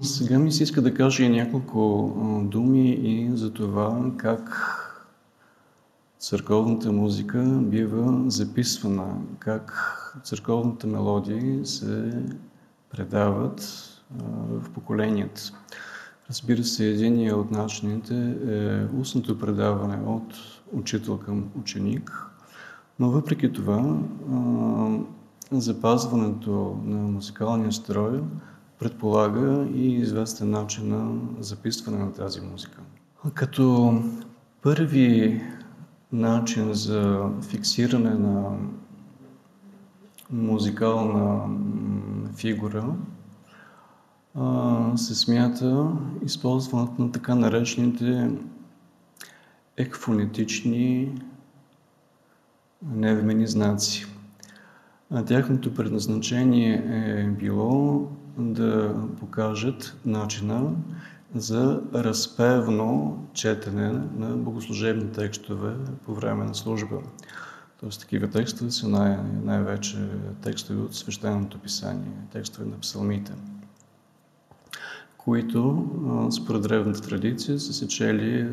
Сега ми се иска да кажа и няколко думи и за това как църковната музика бива записвана, как църковните мелодии се предават в поколенията. Разбира се, един от начините е устното предаване от учител към ученик, но въпреки това запазването на музикалния строй предполага и известен начин на записване на тази музика. Като първи начин за фиксиране на музикална фигура се смята използването на така наречените екфонетични невмени знаци. Тяхното предназначение е било да покажат начина за разпевно четене на богослужебни текстове по време на служба. Тоест такива текстове са най- най-вече текстове от свещеното писание, текстове на псалмите, които според древната традиция са се чели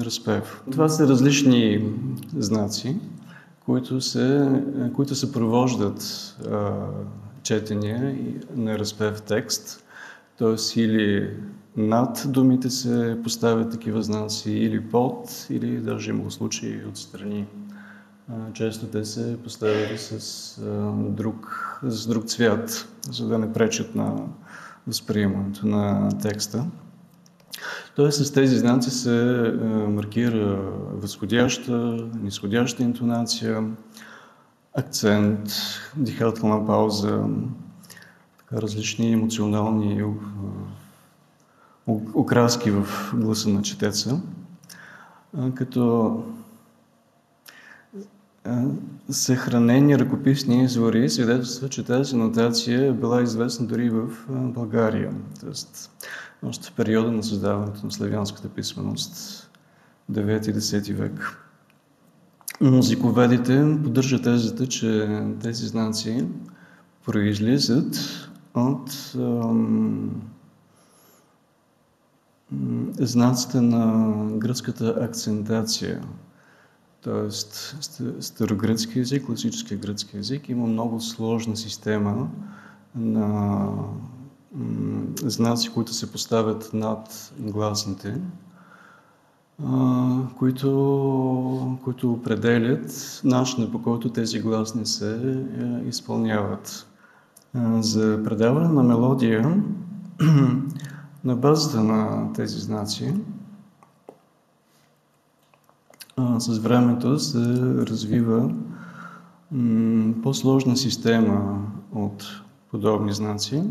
разпев. Това са различни знаци, които се, които съпровождат четения на разпев текст, т.е. или над думите се поставят такива знаци, или под, или даже има случаи отстрани. Често те се поставят с друг, с друг цвят, за да не пречат на възприемането на текста. Тоест с тези знаци се маркира възходяща, нисходяща интонация, акцент, дихателна пауза, така различни емоционални окраски в гласа на четеца, като съхранени ръкописни извори свидетелства, че тази нотация е била известна дори в България, т.е. още в периода на създаването на славянската писменост, 9-10 век. Музиковедите поддържат тезата, че тези знаци произлизат от ам, знаците на гръцката акцентация. Тоест, старогръцки език, класически гръцки език има много сложна система на знаци, които се поставят над гласните, които, които определят начина по който тези гласни се е, изпълняват. За предаване на мелодия на базата на тези знаци с времето се развива по-сложна система от подобни знаци,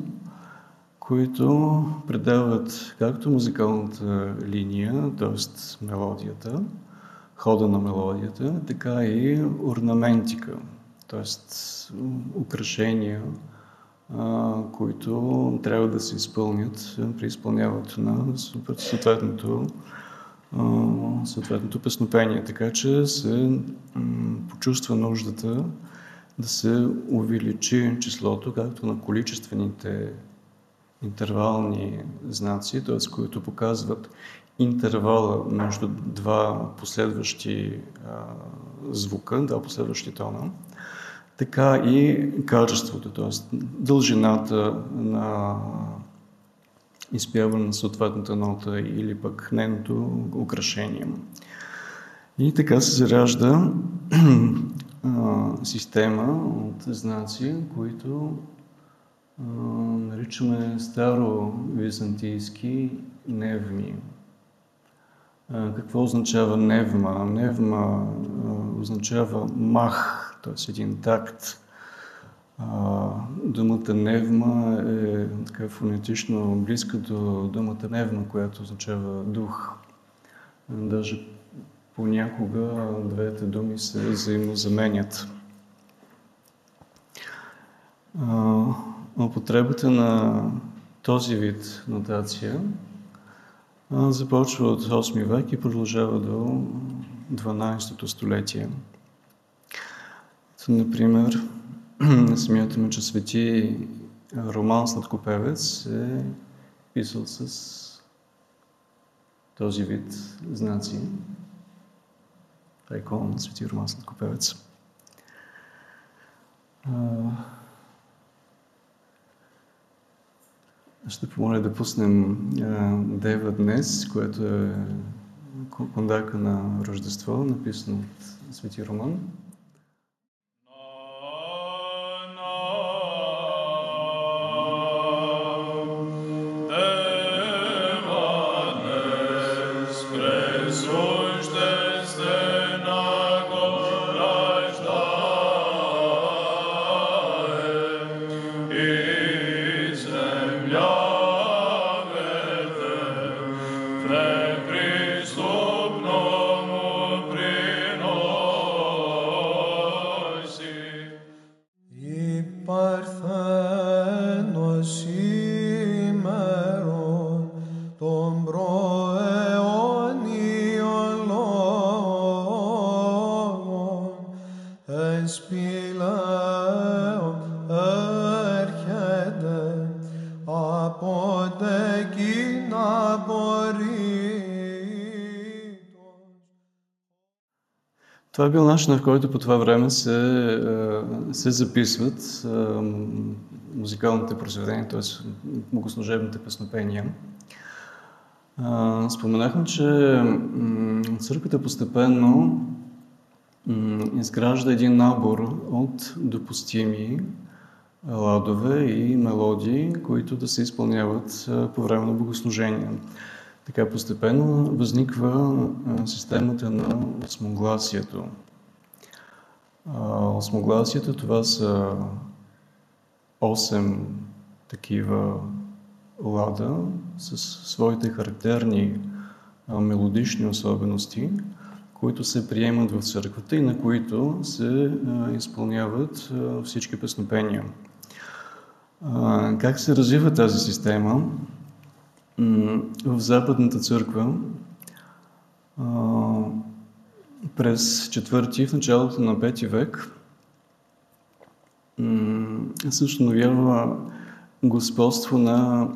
които предават както музикалната линия, т.е. мелодията, хода на мелодията, така и орнаментика, т.е. украшения, които трябва да се изпълнят при изпълняването на съответното, съответното песнопение. Така че се почувства нуждата да се увеличи числото, както на количествените интервални знаци, т.е. които показват интервала между два последващи а, звука, два последващи тона, така и качеството, т.е. дължината на изпяване на съответната нота или пък нейното украшение. И така се заражда система от знаци, които наричаме старо византийски невми. Какво означава невма? Невма означава мах, т.е. един такт. Думата невма е така фонетично близка до думата невма, която означава дух. Даже понякога двете думи се взаимозаменят. Употребата на този вид нотация започва от 8 век и продължава до 12 столетие. Например, смятаме, че свети роман Сладкопевец е писал с този вид знаци. Това е на Свети Роман Сладкопевец. Ще помоля да пуснем Дева днес, което е кондака на Рождество, написано от Свети Роман. Това е бил начинът, в който по това време се, е, се записват е, музикалните произведения, т.е. богослужебните песнопения. Споменахме, че църквата постепенно изгражда един набор от допустими ладове и мелодии, които да се изпълняват е, по време на богослужение. Така постепенно възниква системата на осмогласието. Осмогласието това са 8 такива лада с своите характерни мелодични особености, които се приемат в църквата и на които се изпълняват всички песнопения. Как се развива тази система? В Западната църква през четвърти, в началото на пети век, се установява господство на,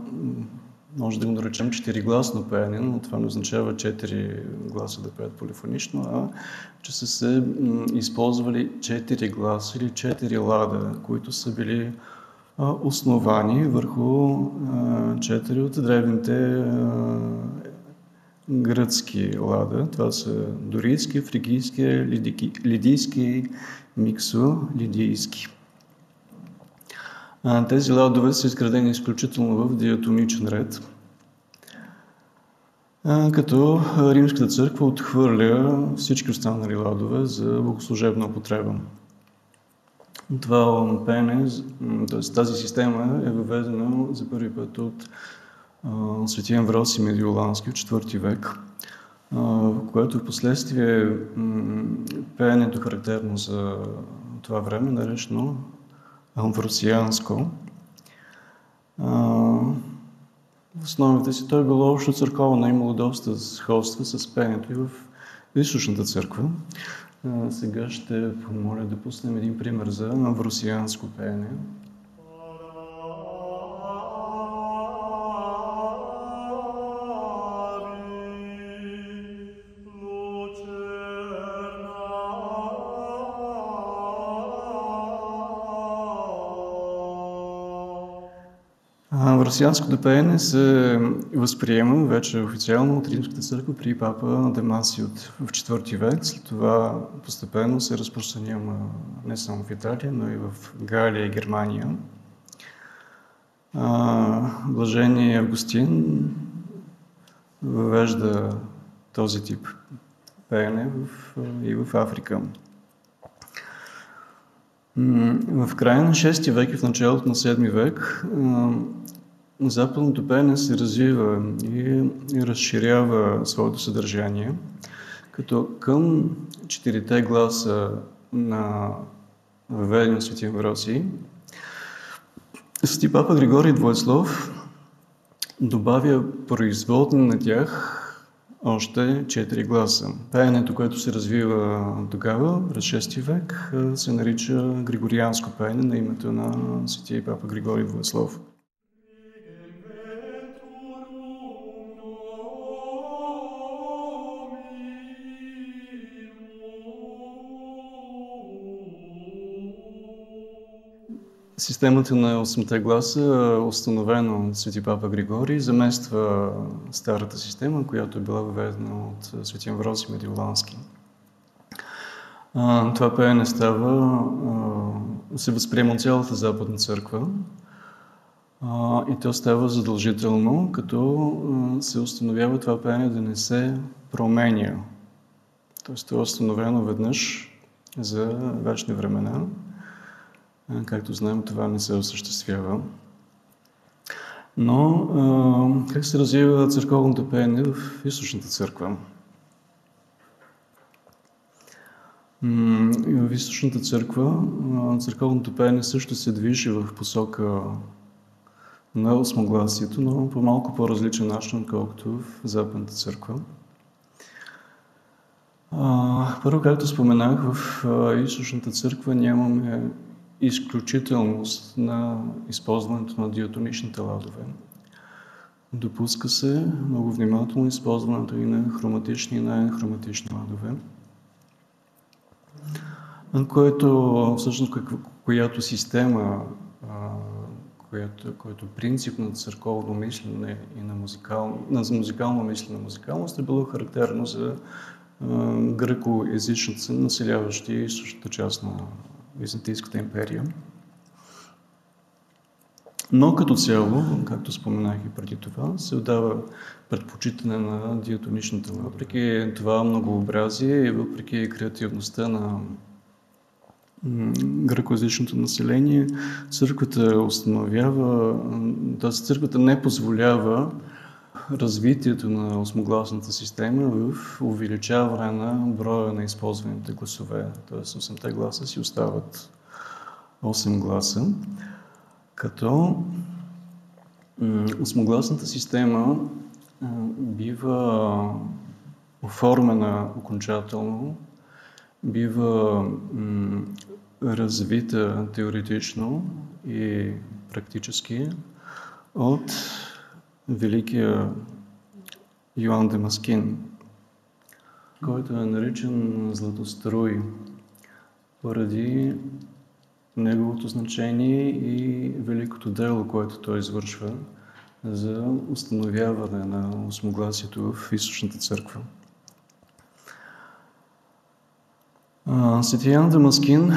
може да го наречем, четиригласно пеене, но това не означава четири гласа да пеят полифонично, а че са се използвали четири гласа или четири лада, които са били основани върху четири от древните гръцки лада. Това са дорийски, фригийски, лидийски, миксо, лидийски. Тези ладове са изградени изключително в диатоничен ред, като Римската църква отхвърля всички останали ладове за богослужебна употреба. Това пеене, т.е. тази система е въведена за първи път от Светия Амвросий Медиолански от IV век, което в последствие пеенето характерно за това време, наречено амвросианско. В основите си той е било общо църковно, имало доста сходства с пеенето и в източната църква. Сега ще помоля да пуснем един пример за авросианско пеене. Марсианското пеене се възприема вече официално от Римската църква при папа Демаси от, в IV век. След това постепенно се разпространява не само в Италия, но и в Галия и Германия. Блажение Августин въвежда този тип пеене в, и в Африка. В края на 6 век и в началото на 7 век западното пеене се развива и, разширява своето съдържание, като към четирите гласа на въведен Свети Амвросий, Свети Папа Григорий Двоеслов добавя производни на тях още четири гласа. Пеенето, което се развива тогава, през 6 век, се нарича Григорианско пеене на името на светия папа Григорий Богослов. Системата на 8-те гласа, установена от Свети Папа Григорий, замества старата система, която е била въведена от Свети Амвросий Медиолански. Това пеене става, се възприема от цялата Западна църква и то става задължително, като се установява това пеене да не се променя. Тоест, това е установено веднъж за вечни времена. Както знаем, това не се осъществява. Но как се развива църковното пеене в източната църква? В източната църква църковното пеене също се движи в посока на осмогласието, но по малко по-различен начин, отколкото в Западната църква. Първо, както споменах, в източната църква нямаме изключителност на използването на диатоничните ладове. Допуска се много внимателно използването и на хроматични и на енхроматични ладове, което всъщност която система, която, който принцип на църковно мислене и на музикално, на музикално мислене, музикалност е било характерно за гръкоязичници, населяващи източната част на Византийската империя. Но като цяло, както споменах и преди това, се отдава предпочитане на диатоничната. Въпреки това многообразие и въпреки креативността на гръкоязичното население, църквата установява, т.е. църквата не позволява развитието на осмогласната система в увеличаване на броя на използваните гласове. Т.е. 8-те гласа си остават 8 гласа, като осмогласната система бива оформена окончателно, бива развита теоретично и практически от великия Йоан Демаскин, който е наричан Златоструй поради неговото значение и великото дело, което той извършва за установяване на осмогласието в източната църква. Свети Ян Дамаскин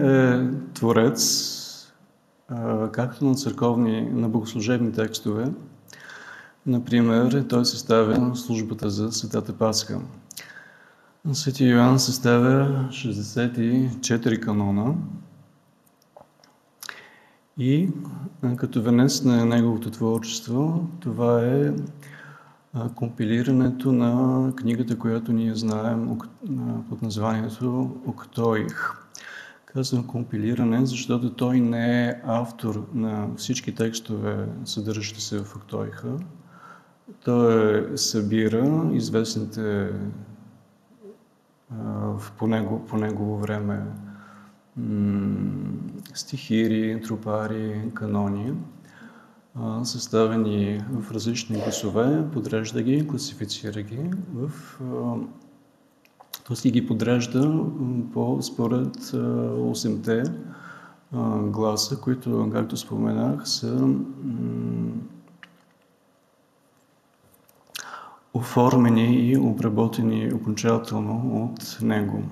е творец както на църковни, на богослужебни текстове, Например, той съставя службата за Светата Пасха. Свети Йоанн съставя 64 канона и като венец на неговото творчество, това е компилирането на книгата, която ние знаем под названието Октоих. Казвам компилиране, защото той не е автор на всички текстове, съдържащи се в Октоиха, той събира известните по, него, по негово време стихири, тропари, канони, съставени в различни гласове, подрежда ги, класифицира ги в т.е. ги подрежда по, според 8-те гласа, които, както споменах, са оформени и обработени окончателно от него.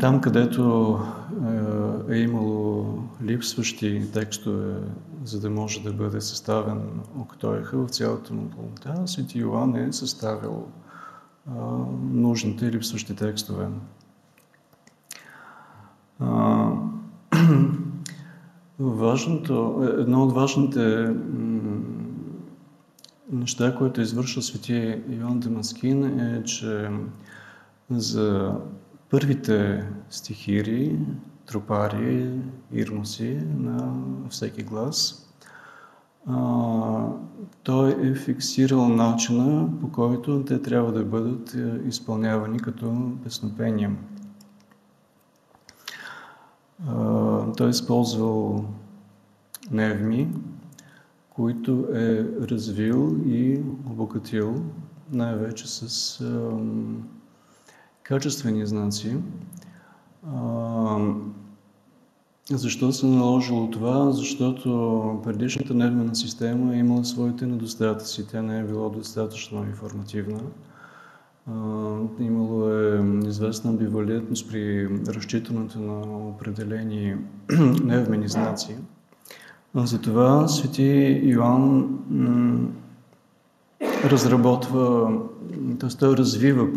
Там, където е, е имало липсващи текстове, за да може да бъде съставен Октоеха в цялата му пълнота, Свети Йоан е съставил нужните липсващи текстове. Важното, едно от важните неща, които извършва свети Йоан Демаскин е, че за първите стихири, тропари, ирмоси на всеки глас, а, той е фиксирал начина, по който те трябва да бъдат е, изпълнявани като песнопения. Той е използвал невми, които е развил и обогатил най-вече с а, качествени знаци. А, защо се наложило това? Защото предишната нервна система е имала своите недостатъци. Тя не е била достатъчно информативна. Имало е известна амбивалентност при разчитането на определени невмени знаци. Затова свети Йоанн разработва, т.е. той развива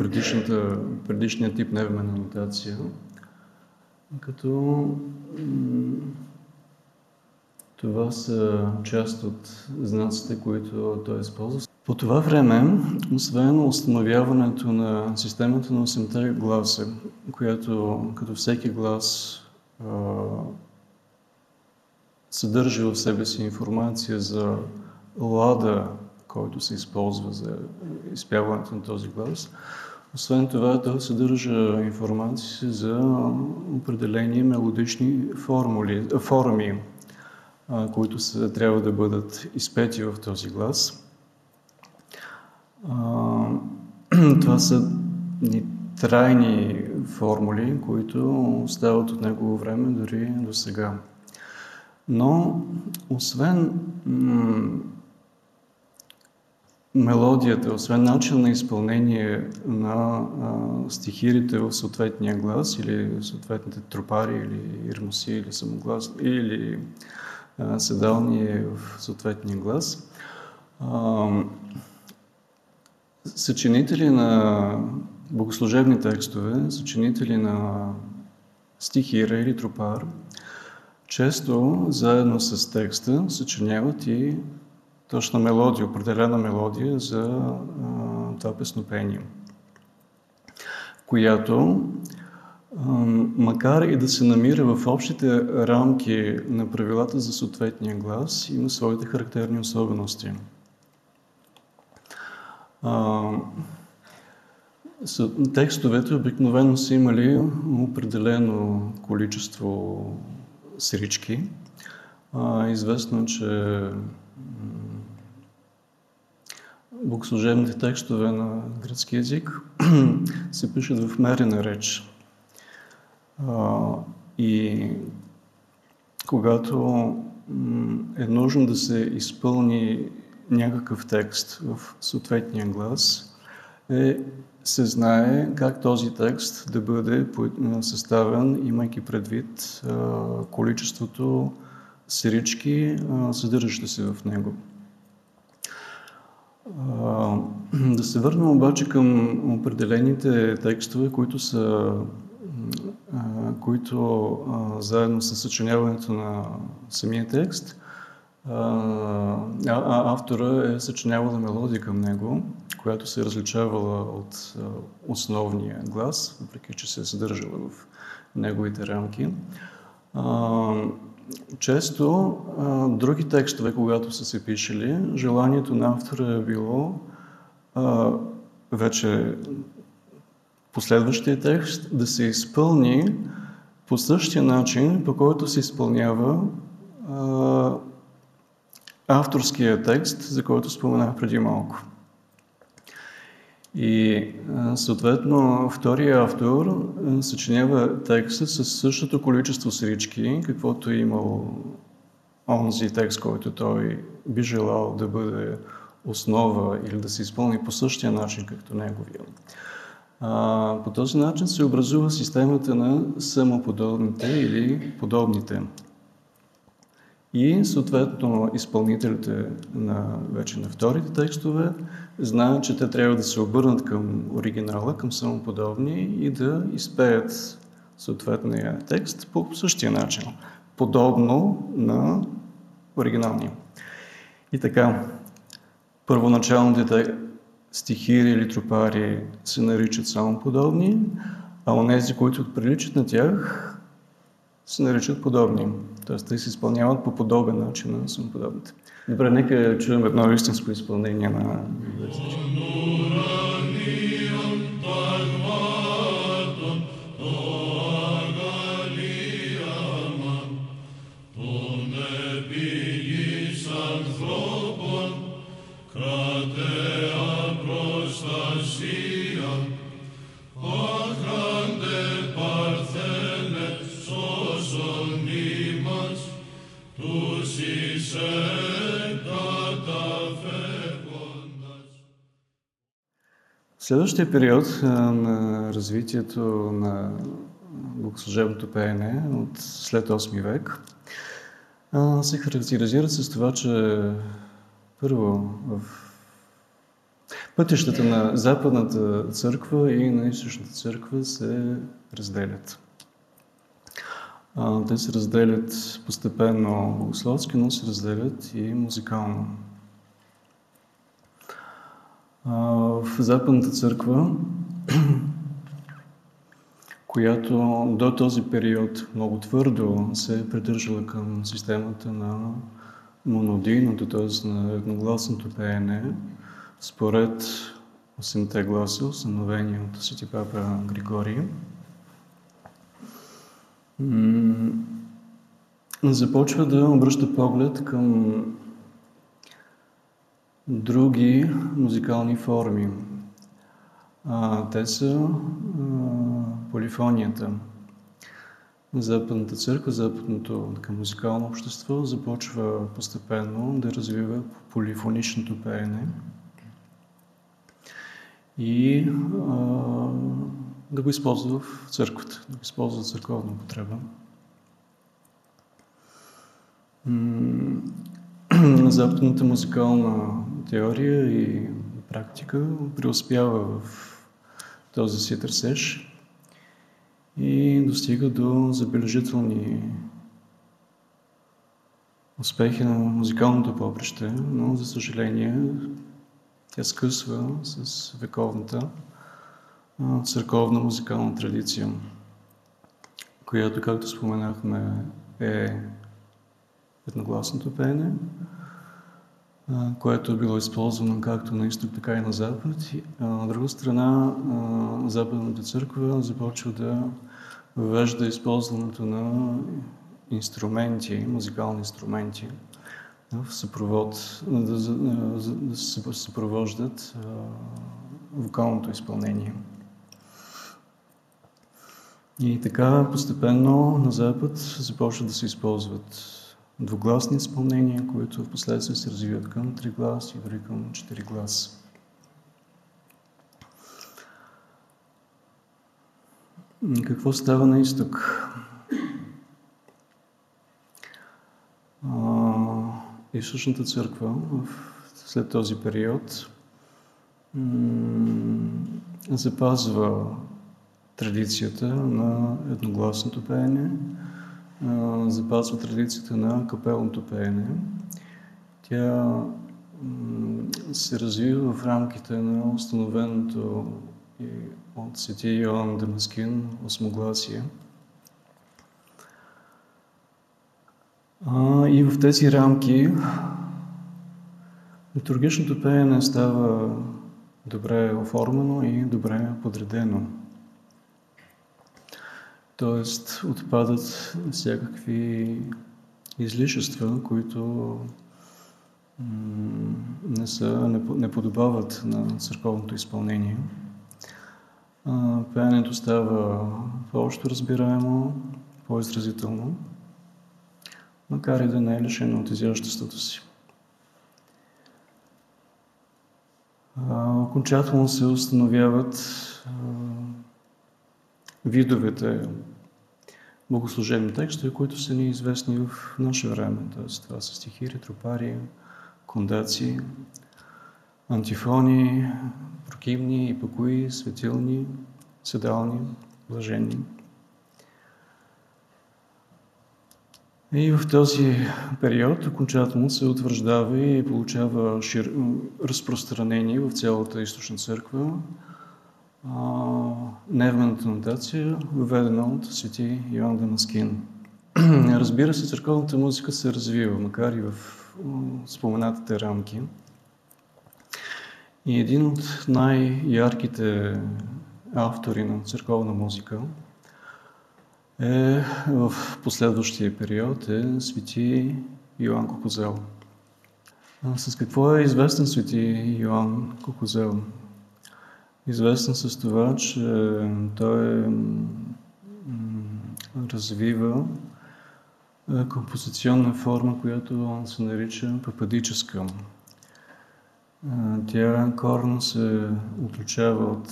предишния тип невмена нотация, като това са част от знаците, които той използва. По това време, освен установяването на системата на 8 гласа, която като всеки глас съдържа в себе си информация за лада, който се използва за изпяването на този глас, освен това, той съдържа информация за определени мелодични формули, форми, които са, трябва да бъдат изпети в този глас. Това са трайни формули, които остават от негово време дори до сега. Но, освен мелодията, освен начин на изпълнение на а, стихирите в съответния глас или съответните тропари или ирмоси или самоглас или а, седални в съответния глас, а, съчинители на богослужебни текстове, съчинители на стихира или тропар, често заедно с текста съчиняват и точна мелодия, определена мелодия за а, това песнопение, която, а, макар и да се намира в общите рамки на правилата за съответния глас, има своите характерни особености. А, текстовете обикновено са имали определено количество срички. Известно, че богослужебните текстове на гръцки язик се пишат в мерена реч. И когато е нужно да се изпълни някакъв текст в съответния глас, е, се знае как този текст да бъде съставен, имайки предвид количеството сирички, съдържащи се в него. Да се върнем обаче към определените текстове, които са които заедно с съчиняването на самия текст, автора е съчинявала мелодия към него, която се е различавала от основния глас, въпреки че се е съдържала в неговите рамки. Често други текстове, когато са се пишели, желанието на автора е било вече последващия текст да се изпълни по същия начин, по който се изпълнява авторския текст, за който споменах преди малко. И съответно втория автор съчинява текста с същото количество срички, каквото е имал онзи текст, който той би желал да бъде основа или да се изпълни по същия начин, както неговия. А, по този начин се образува системата на самоподобните или подобните. И съответно изпълнителите на вече на вторите текстове знаят, че те трябва да се обърнат към оригинала, към самоподобни и да изпеят съответния текст по същия начин, подобно на оригиналния. И така, първоначалните стихири или тропари се наричат само подобни, а онези, които приличат на тях, се наричат подобни. Тоест, те се изпълняват по подобен начин на самоподобните. Добре, нека чуем едно истинско изпълнение на Следващия период на развитието на богослужебното пеене от след 8 век се характеризира с това, че първо в пътищата на Западната църква и на Източната църква се разделят. Те се разделят постепенно богословски, но се разделят и музикално. В Западната църква, която до този период много твърдо се е придържала към системата на монодийното, т.е. на едногласното пеене, според 8-те гласа, установени от Свети Папа Григорий, започва да обръща поглед към други музикални форми. А, те са а, полифонията. Западната църква, западното така, музикално общество започва постепенно да развива полифоничното пеене и а, да го използва в църквата, да го използва църковна употреба. Западната музикална теория и практика преуспява в този си търсеж и достига до забележителни успехи на музикалното поприще, но за съжаление тя скъсва с вековната църковна музикална традиция, която, както споменахме, е едногласното пеене, което е било използвано както на изток, така и на запад. От друга страна, Западната църква започва да въвежда използването на инструменти, музикални инструменти, в съпровод, да, да се съпровождат вокалното изпълнение. И така постепенно на Запад започва да се използват двугласни изпълнения, които в последствие се развиват към три глас и дори към четири глас. Какво става на изток? Източната църква след този период запазва традицията на едногласното пеене, запазва традицията на капелното пеене. Тя се развива в рамките на установеното от Свети Йоан Дамаскин осмогласие. И в тези рамки литургичното пеене става добре оформено и добре подредено. Тоест отпадат всякакви излишества, които не, са, не, подобават на църковното изпълнение. Пеенето става по-общо разбираемо, по-изразително, макар и да не е лишено от изяществото си. Окончателно се установяват видовете богослужебни текстове, които са ни известни в наше време. Тоест, това са стихи, ретропари, кондации, антифони, прокимни, ипокои, светилни, седални, блаженни. И в този период окончателно се утвърждава и получава шир... разпространение в цялата източна църква нервната нотация, въведена от свети Йоан Дамаскин. Разбира се, църковната музика се развива, макар и в споменатите рамки. И един от най-ярките автори на църковна музика е в последващия период е свети Йоанн Кокозел. С какво е известен свети Йоанн Кокозел? Известен с това, че той развива композиционна форма, която се нарича пападическа. Тя корно се отличава от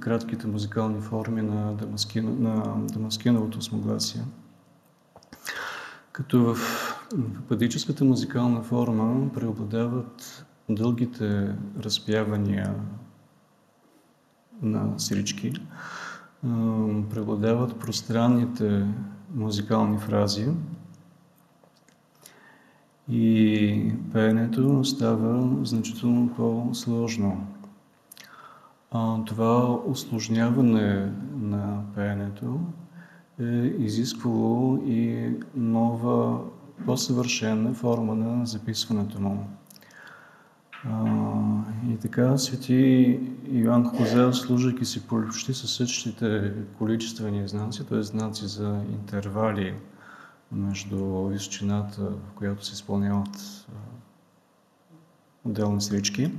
кратките музикални форми на, Дамаскино, на Дамаскиновото осмогласие. Като в пападическата музикална форма преобладават дългите разпявания на сирички, преобладават пространните музикални фрази, и пеенето става значително по-сложно. Това осложняване на пеенето е изисквало и нова, по-съвършена форма на записването му. И така свети Йоанн Козел, служайки си почти със същите количествени знаци, т.е. знаци за интервали, между височината, в която се изпълняват отделни свечки,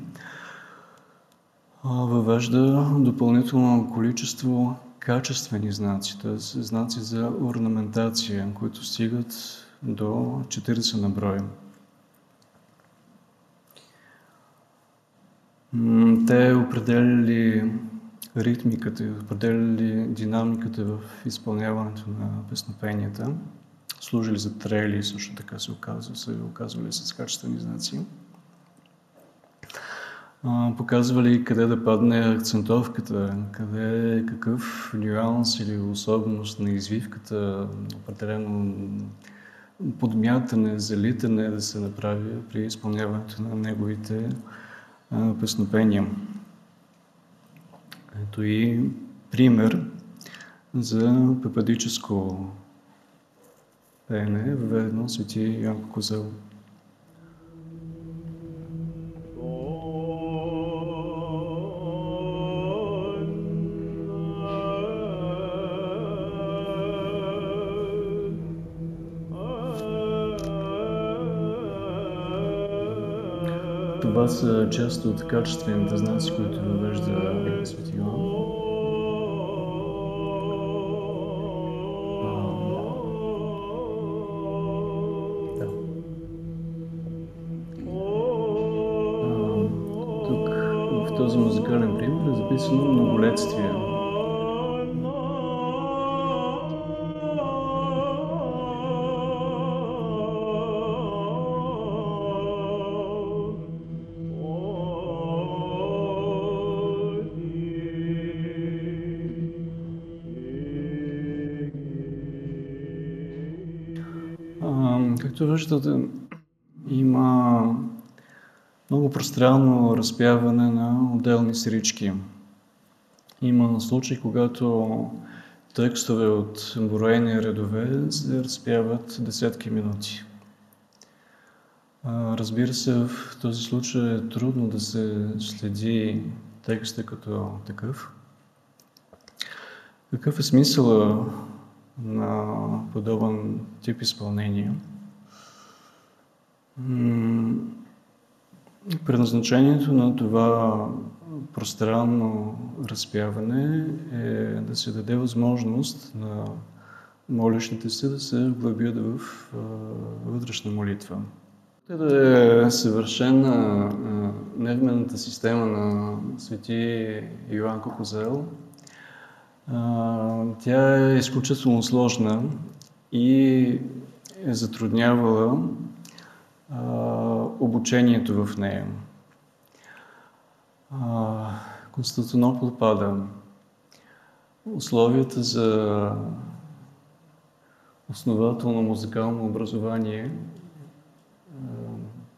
въвежда допълнително количество качествени знаци, т.е. знаци за орнаментация, които стигат до 40 на брой. Те определяли ритмиката, определяли динамиката в изпълняването на песнопенията служили за трели, също така се оказва, се оказвали с качествени знаци. Показвали къде да падне акцентовката, къде какъв нюанс или особеност на извивката, определено подмятане, залитане да се направи при изпълняването на неговите песнопения. Ето и пример за пепадическо пеене, въведено свети Янко Козел. Това са част от качествените знаци, които въвежда Свети Йоан. Виждате, има много пространно разпяване на отделни срички. Има случаи, когато текстове от броени редове се разпяват десетки минути. Разбира се, в този случай е трудно да се следи текста като такъв. Какъв е смисъл на подобен тип изпълнение? Предназначението на това пространно разпяване е да се даде възможност на молещите се да се вглъбят в вътрешна молитва. Те да е съвършена невменната система на свети Йоанн Кокозел. Тя е изключително сложна и е затруднявала обучението в нея. Константинопол пада. Условията за основателно музикално образование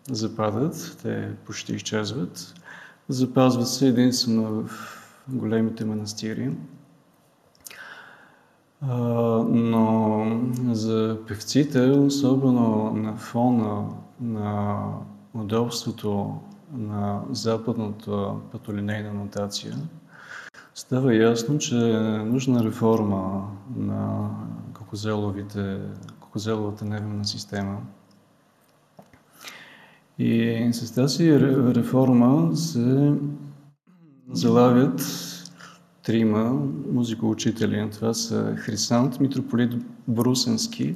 западат, те почти изчезват. Запазват се единствено в големите манастири. Но за певците, особено на фона на удобството на западната патолинейна нотация, става ясно, че е нужна реформа на кокозеловата нервна система. И с тази реформа се залавят трима музикоучители. Това са Хрисант, митрополит Брусенски,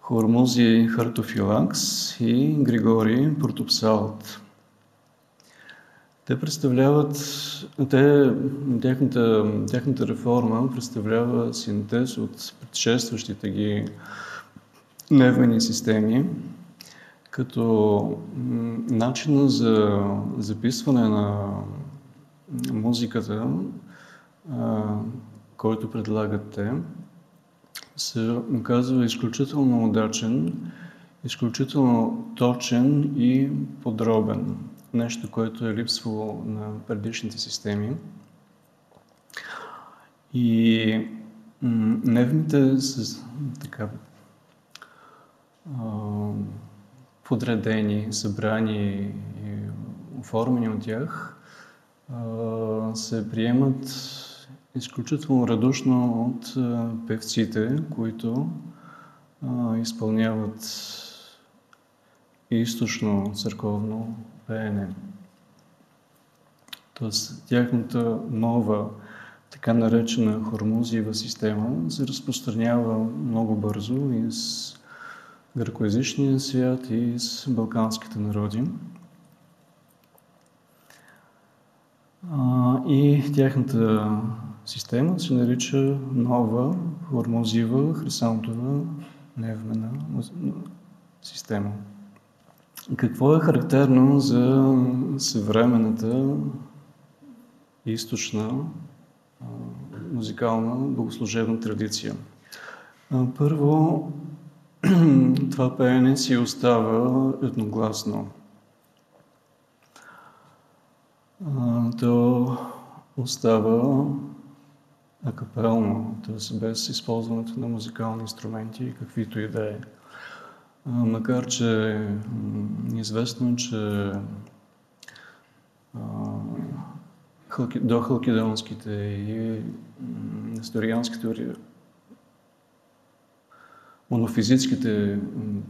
Хормузи Хартофилакс и Григорий Портопсалт. Те представляват, те, тяхната, тяхната реформа представлява синтез от предшестващите ги нервени системи, като начина за записване на музиката, който предлагат те, се оказва изключително удачен, изключително точен и подробен. Нещо, което е липсвало на предишните системи. И нервните са така подредени, събрани и оформени от тях, се приемат изключително радушно от певците, които изпълняват източно църковно пеене. Тоест, тяхната нова, така наречена хормузиева система се разпространява много бързо из гръкоязичния свят и с балканските народи. И тяхната система се нарича нова хормозива хрисантова невмена система. Какво е характерно за съвременната източна музикална богослужебна традиция? Първо, това пеене си остава едногласно. То остава акапелно, т.е. без използването на музикални инструменти, каквито и да е. Макар, че е известно, че до халкидонските и несторианските монофизитските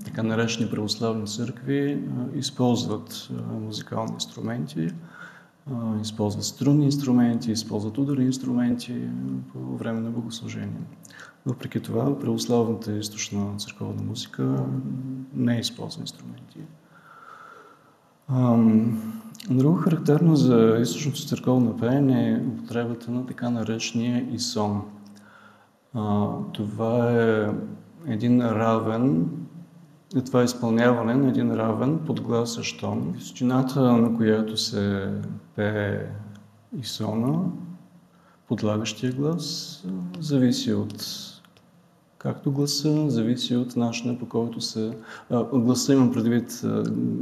така наречени православни църкви използват музикални инструменти, използват струнни инструменти, използват ударни инструменти по време на богослужение. Въпреки това, православната източна църковна музика не използва инструменти. Друго характерно за източното църковно пеене е употребата на така наречения исон. Това е един равен, това е изпълняване на един равен подгласъщ тон, височината на която се пее исона, подлагащия глас, зависи от както гласа, зависи от начина по който се... А, гласа имам предвид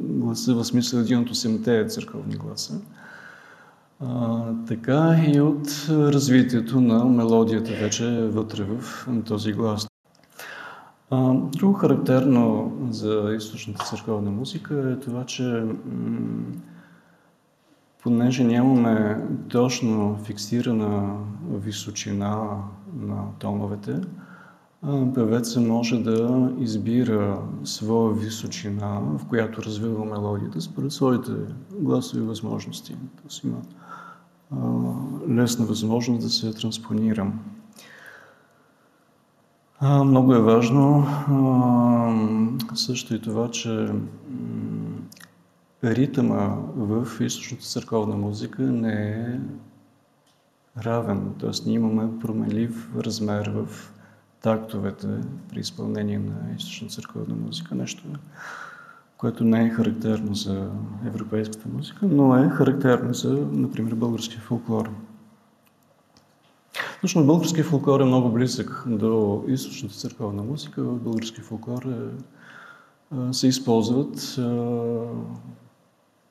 гласа в смисъл един от осемте църковни гласа. А, така и от развитието на мелодията вече вътре в този глас. Друго характерно за източната църковна музика е това, че понеже нямаме точно фиксирана височина на тоновете, певеца може да избира своя височина, в която развива мелодията, според своите гласови възможности. Тоест има лесна възможност да се Много е важно също и това, че ритъма в източната църковна музика не е равен, т.е. ние имаме променлив размер в тактовете при изпълнение на източна църковна музика, нещо, което не е характерно за европейската музика, но е характерно за, например, българския фолклор. Точно българския фолклор е много близък до източната църковна музика. В българския фолклор е, се използват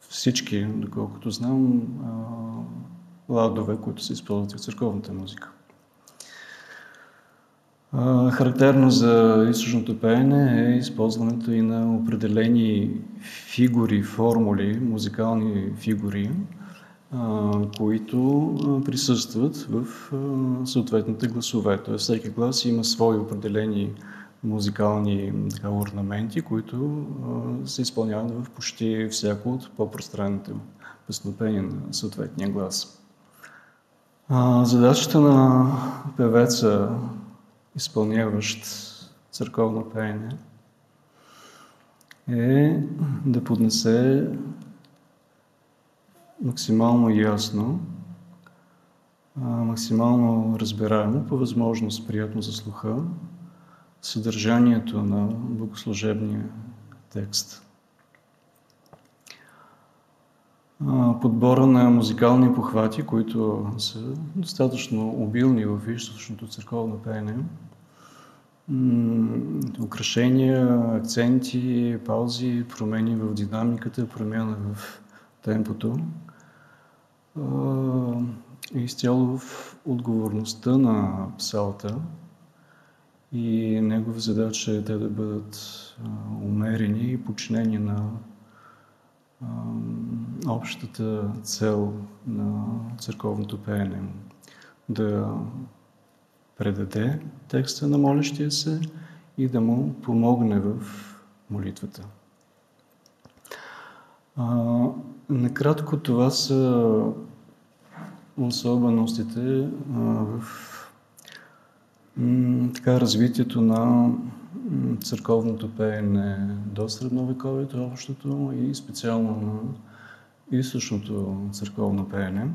всички, доколкото знам, ладове, които се използват в църковната музика. Характерно за източното пеене е използването и на определени фигури, формули, музикални фигури, които присъстват в съответните гласове. Тоест всеки глас има свои определени музикални така, орнаменти, които се изпълняват в почти всяко от по-пространните песнопения на съответния глас. Задачата на певеца, изпълняващ църковно пеене, е да поднесе максимално ясно, максимално разбираемо, по възможност приятно за слуха, съдържанието на богослужебния текст. Подбора на музикални похвати, които са достатъчно обилни в източното църковно пеене, украшения, акценти, паузи, промени в динамиката, промяна в темпото е изцяло в отговорността на псалта и негова задача е те да бъдат умерени и подчинени на общата цел на църковното пеене. Да предаде текста на молещия се и да му помогне в молитвата. Накратко това са особеностите в така, развитието на църковното пеене до средновековието общото и специално на източното църковно пеене.